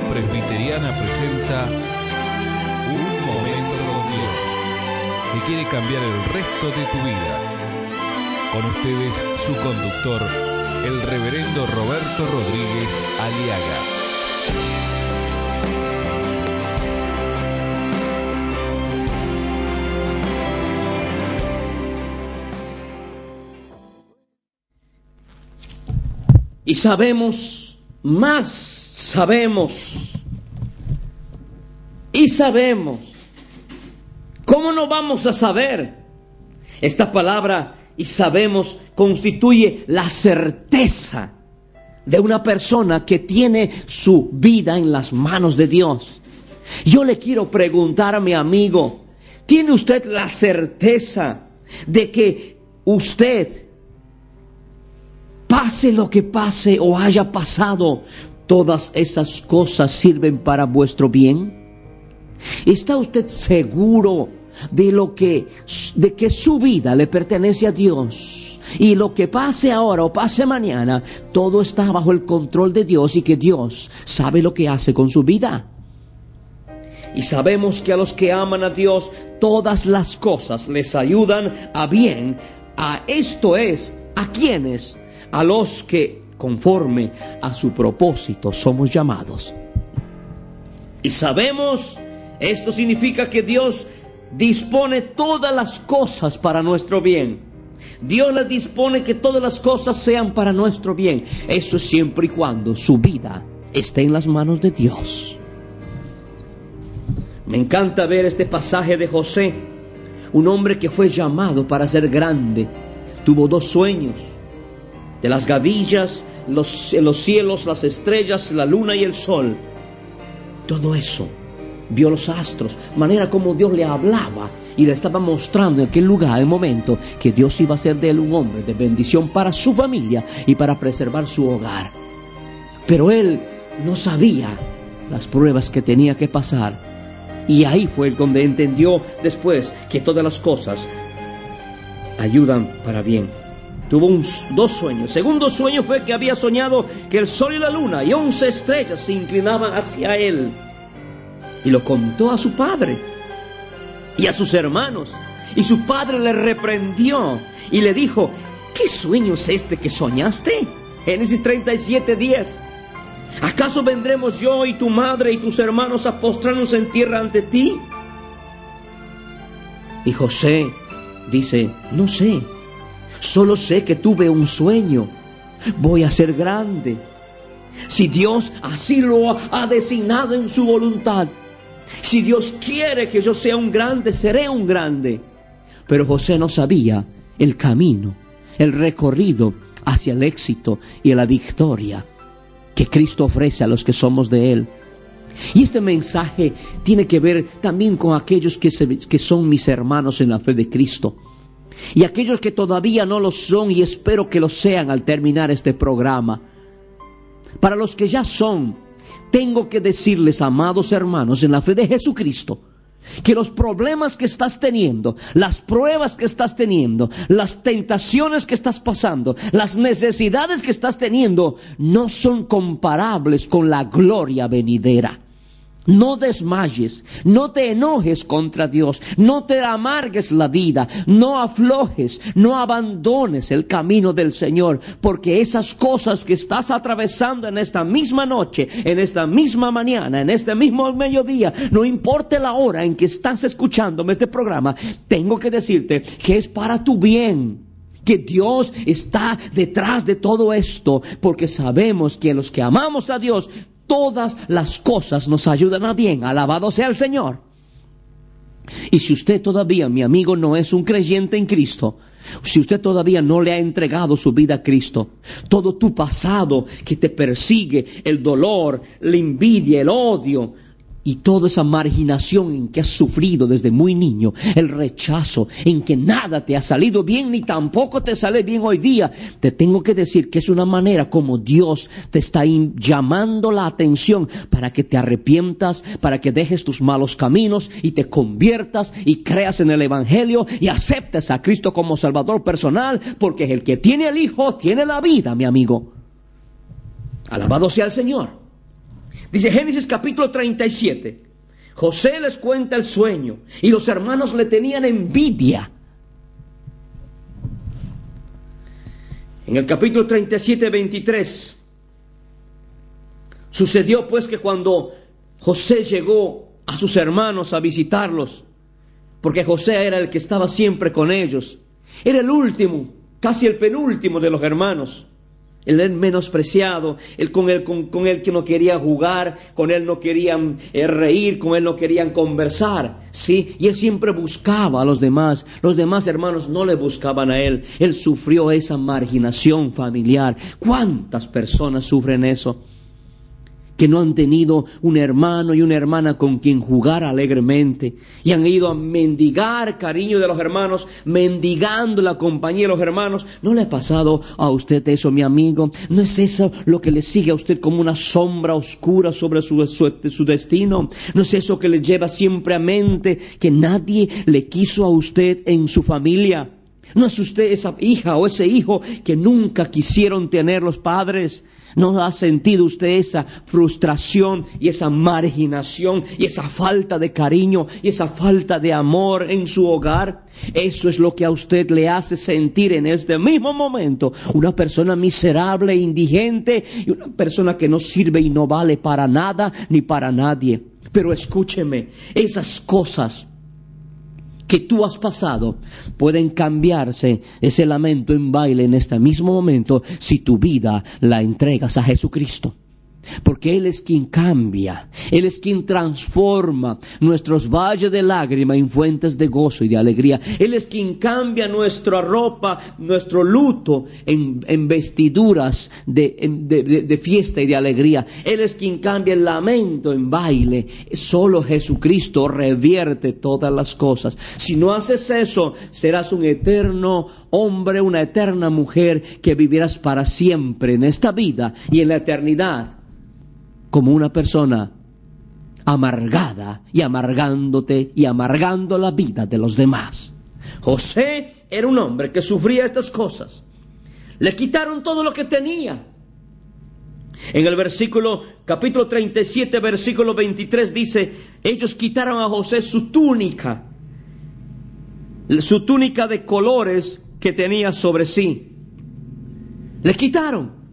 Presbiteriana presenta Un Momento con Dios, que quiere cambiar el resto de tu vida. Con ustedes, su conductor, el reverendo Roberto Rodríguez Aliaga. Y sabemos, más sabemos. Y sabemos. ¿Cómo no vamos a saber? Esta palabra y sabemos constituye la certeza de una persona que tiene su vida en las manos de Dios. Yo le quiero preguntar a mi amigo, ¿tiene usted la certeza de que usted pase lo que pase o haya pasado, todas esas cosas sirven para vuestro bien? ¿Está usted seguro de lo que de que su vida le pertenece a Dios? Y lo que pase ahora o pase mañana, todo está bajo el control de Dios y que Dios sabe lo que hace con su vida. Y sabemos que a los que aman a Dios, todas las cosas les ayudan a bien. A esto es, a quienes a los que conforme a su propósito somos llamados. Y sabemos, esto significa que Dios dispone todas las cosas para nuestro bien. Dios le dispone que todas las cosas sean para nuestro bien. Eso es siempre y cuando su vida esté en las manos de Dios. Me encanta ver este pasaje de José, un hombre que fue llamado para ser grande. Tuvo dos sueños de las gavillas, los, los cielos, las estrellas, la luna y el sol. Todo eso. Vio los astros, manera como Dios le hablaba y le estaba mostrando en aquel lugar, el momento, que Dios iba a ser de él un hombre de bendición para su familia y para preservar su hogar. Pero él no sabía las pruebas que tenía que pasar. Y ahí fue donde entendió después que todas las cosas ayudan para bien. Tuvo un, dos sueños. Segundo sueño fue que había soñado que el sol y la luna y once estrellas se inclinaban hacia él. Y lo contó a su padre y a sus hermanos. Y su padre le reprendió y le dijo, ¿qué sueño es este que soñaste? Génesis 37, 10. ¿Acaso vendremos yo y tu madre y tus hermanos a postrarnos en tierra ante ti? Y José dice, no sé, solo sé que tuve un sueño, voy a ser grande. Si Dios así lo ha designado en su voluntad, si Dios quiere que yo sea un grande, seré un grande. Pero José no sabía el camino, el recorrido hacia el éxito y la victoria que Cristo ofrece a los que somos de Él. Y este mensaje tiene que ver también con aquellos que, que, son mis hermanos en la fe de Cristo. Y aquellos que todavía no lo son y espero que lo sean al terminar este programa. Para los que ya son, tengo que decirles, amados hermanos, en la fe de Jesucristo, que los problemas que estás teniendo, las pruebas que estás teniendo, las tentaciones que estás pasando, las necesidades que estás teniendo, no son comparables con la gloria venidera. No desmayes, no te enojes contra Dios, no te amargues la vida, no aflojes, no abandones el camino del Señor, porque esas cosas que estás atravesando en esta misma noche, en esta misma mañana, en este mismo mediodía, no importa la hora en que estás escuchándome este programa, tengo que decirte que es para tu bien que Dios está detrás de todo esto, porque sabemos que los que amamos a Dios, todas las cosas nos ayudan a bien. Alabado sea el Señor. Y si usted todavía, mi amigo, no es un creyente en Cristo, si usted todavía no le ha entregado su vida a Cristo, todo tu pasado que te persigue, el dolor, la envidia, el odio, y toda esa marginación en que has sufrido desde muy niño, el rechazo en que nada te ha salido bien ni tampoco te sale bien hoy día, te tengo que decir que es una manera como Dios te está llamando la atención para que te arrepientas, para que dejes tus malos caminos y te conviertas y creas en el Evangelio y aceptes a Cristo como Salvador personal, porque el que tiene el Hijo tiene la vida, mi amigo. Alabado sea el Señor. Dice Génesis capítulo 37. José les cuenta el sueño y los hermanos le tenían envidia. En el capítulo 37, 23, sucedió pues que cuando José llegó a sus hermanos a visitarlos, porque José era el que estaba siempre con ellos, era el último, casi el penúltimo de los hermanos el menospreciado, el con el con, el que no quería jugar, con él no querían eh, reír, con él no querían conversar, sí, y él siempre buscaba a los demás, los demás hermanos no le buscaban a él, él sufrió esa marginación familiar. ¿Cuántas personas sufren eso? Que no han tenido un hermano y una hermana con quien jugar alegremente y han ido a mendigar cariño de los hermanos, mendigando la compañía de los hermanos. ¿No le ha pasado a usted eso, mi amigo? ¿No es eso lo que le sigue a usted como una sombra oscura sobre su, su destino? ¿No es eso que le lleva siempre a mente que nadie le quiso a usted en su familia? ¿No es usted esa hija o ese hijo que nunca quisieron tener los padres? ¿No ha sentido usted esa frustración y esa marginación y esa falta de cariño y esa falta de amor en su hogar? Eso es lo que a usted le hace sentir en este mismo momento una persona miserable, indigente y una persona que no sirve y no vale para nada ni para nadie. Pero escúcheme, esas cosas que tú has pasado pueden cambiarse ese lamento en baile en este mismo momento si tu vida la entregas a Jesucristo. Porque Él es quien cambia, Él es quien transforma nuestros valles de lágrima en fuentes de gozo y de alegría. Él es quien cambia nuestra ropa, nuestro luto en, vestiduras de, de, fiesta y de alegría. Él es quien cambia el lamento en baile. Solo Jesucristo revierte todas las cosas. Si no haces eso, serás un eterno hombre, una eterna mujer que vivirás para siempre en esta vida y en la eternidad como una persona amargada y amargándote y amargando la vida de los demás. José era un hombre que sufría estas cosas. Le quitaron todo lo que tenía. En el versículo capítulo 37, versículo 23 dice, ellos quitaron a José su túnica, su túnica de colores que tenía sobre sí. Le quitaron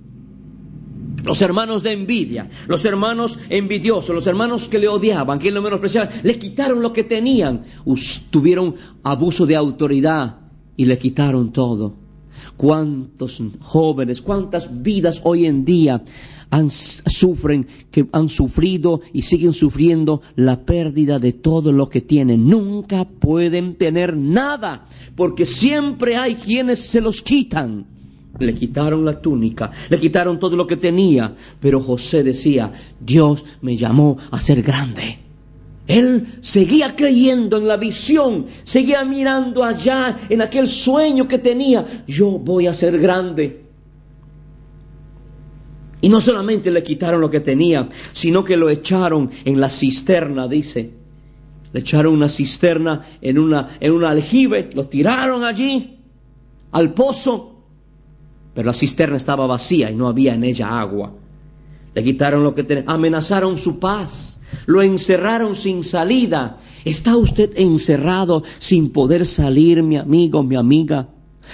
los hermanos de envidia, los hermanos envidiosos, los hermanos que le odiaban, que lo menospreciaban, le quitaron lo que tenían, tuvieron abuso de autoridad y le quitaron todo. ¿Cuántos jóvenes, cuántas vidas hoy en día han, sufren, que han sufrido y siguen sufriendo la pérdida de todo lo que tienen? Nunca pueden tener nada, porque siempre hay quienes se los quitan. Le quitaron la túnica, le quitaron todo lo que tenía, pero José decía, Dios me llamó a ser grande. Él seguía creyendo en la visión, seguía mirando allá en aquel sueño que tenía, yo voy a ser grande. Y no solamente le quitaron lo que tenía, sino que lo echaron en la cisterna, dice. Le echaron una cisterna en una en un aljibe, lo tiraron allí al pozo pero la cisterna estaba vacía y no había en ella agua. Le quitaron lo que tenía, amenazaron su paz, lo encerraron sin salida. ¿Está usted encerrado sin poder salir, mi amigo, mi amiga?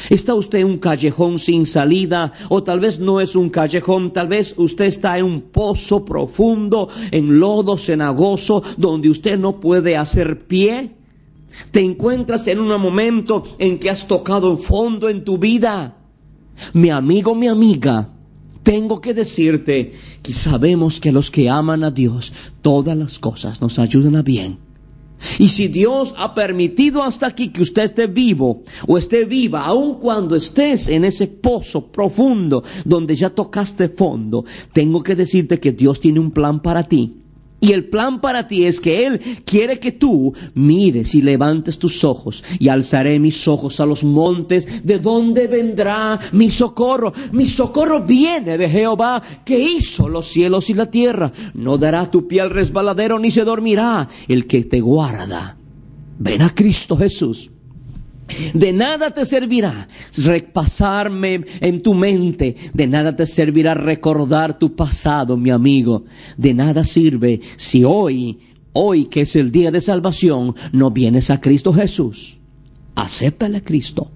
¿Está usted en un callejón sin salida? O tal vez no es un callejón, tal vez usted está en un pozo profundo, en lodo cenagoso, donde usted no puede hacer pie. Te encuentras en un momento en que has tocado fondo en tu vida. Mi amigo, mi amiga, tengo que decirte que sabemos que los que aman a Dios, todas las cosas nos ayudan a bien. Y si Dios ha permitido hasta aquí que usted esté vivo o esté viva, aun cuando estés en ese pozo profundo donde ya tocaste fondo, tengo que decirte que Dios tiene un plan para ti y el plan para ti es que Él quiere que tú mires y levantes tus ojos y alzaré mis ojos a los montes. ¿De dónde vendrá mi socorro? Mi socorro viene de Jehová que hizo los cielos y la tierra. No dará tu pie al resbaladero ni se dormirá el que te guarda. Ven a Cristo Jesús. De nada te servirá repasarme en tu mente. De nada te servirá recordar tu pasado, mi amigo. De nada sirve si hoy, hoy que es el día de salvación, no vienes a Cristo Jesús. Acéptale a Cristo.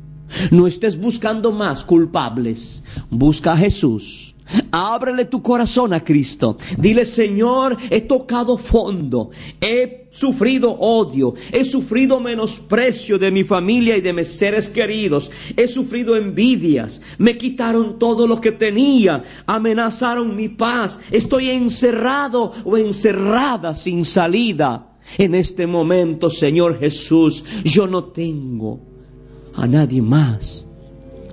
No estés buscando más culpables. Busca a Jesús. Ábrele tu corazón a Cristo. Dile, Señor, he tocado fondo. He sufrido odio. He sufrido menosprecio de mi familia y de mis seres queridos. He sufrido envidias. Me quitaron todo lo que tenía. Amenazaron mi paz. Estoy encerrado o encerrada sin salida. En este momento, Señor Jesús, yo no tengo a nadie más.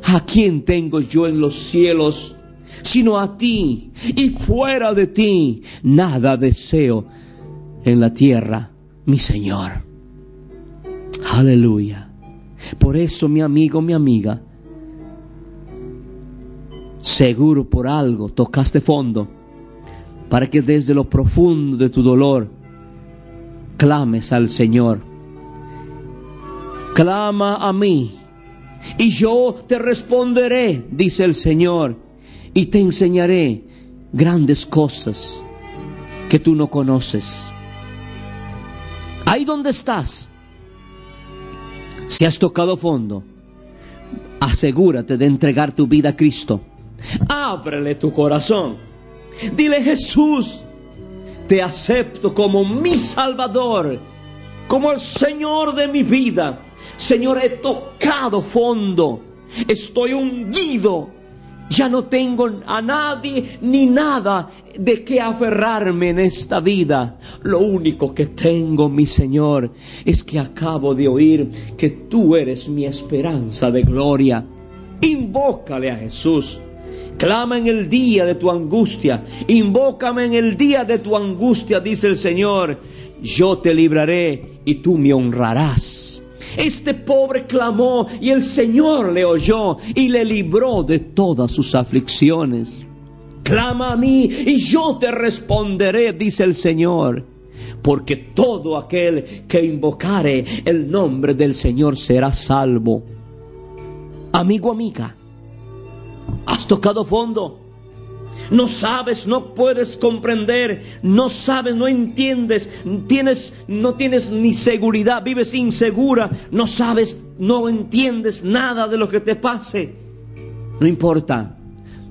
¿A quién tengo yo en los cielos? sino a ti, y fuera de ti nada deseo en la tierra, mi Señor. Aleluya. Por eso, mi amigo, mi amiga, seguro por algo tocaste fondo, para que desde lo profundo de tu dolor clames al Señor. Clama a mí y yo te responderé, dice el Señor y te enseñaré grandes cosas que tú no conoces. Ahí donde estás, si has tocado fondo, asegúrate de entregar tu vida a Cristo. Ábrele tu corazón. Dile Jesús, te acepto como mi Salvador, como el Señor de mi vida. Señor, he tocado fondo. Estoy hundido ya no tengo a nadie ni nada de qué aferrarme en esta vida. Lo único que tengo, mi Señor, es que acabo de oír que tú eres mi esperanza de gloria. Invócale a Jesús. Clama en el día de tu angustia. Invócame en el día de tu angustia, dice el Señor. Yo te libraré y tú me honrarás. Este pobre clamó y el Señor le oyó y le libró de todas sus aflicciones. Clama a mí y yo te responderé, dice el Señor. Porque todo aquel que invocare el nombre del Señor será salvo. Amigo, amiga, has tocado fondo no sabes, no puedes comprender, no sabes, no entiendes, tienes, no tienes ni seguridad, vives insegura, no sabes, no entiendes nada de lo que te pase. No importa,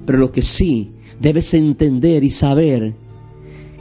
pero lo que sí debes entender y saber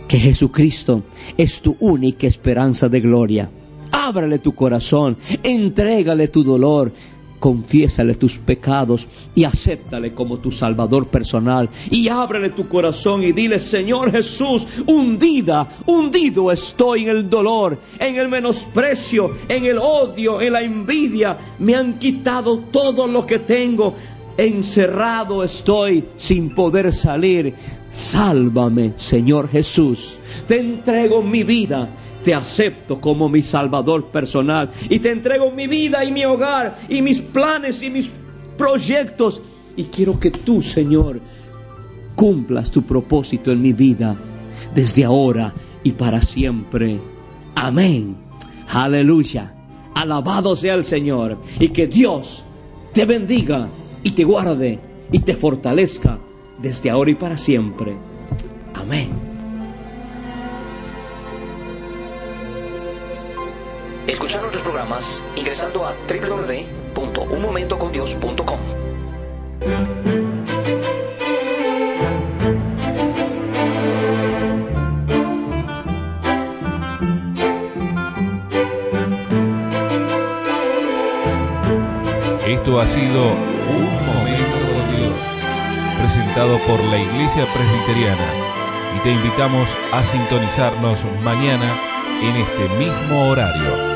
que Jesucristo es tu única esperanza de gloria. Ábrale tu corazón, entrégale tu dolor, confiésale tus pecados y acéptale como tu Salvador personal. Y ábrele tu corazón y dile, Señor Jesús, hundida, hundido estoy en el dolor, en el menosprecio, en el odio, en la envidia. Me han quitado todo lo que tengo. Encerrado estoy sin poder salir. Sálvame, Señor Jesús. Te entrego mi vida te acepto como mi Salvador personal y te entrego mi vida y mi hogar y mis planes y mis proyectos. Y quiero que tú, Señor, cumplas tu propósito en mi vida desde ahora y para siempre. Amén. Aleluya. Alabado sea el Señor y que Dios te bendiga y te guarde y te fortalezca desde ahora y para siempre. Amén. Escuchar nuestros programas ingresando a www.unmomentocondios.com. Esto ha sido Un Momento con Dios, presentado por la Iglesia Presbiteriana. Y te invitamos a sintonizarnos mañana en este mismo horario.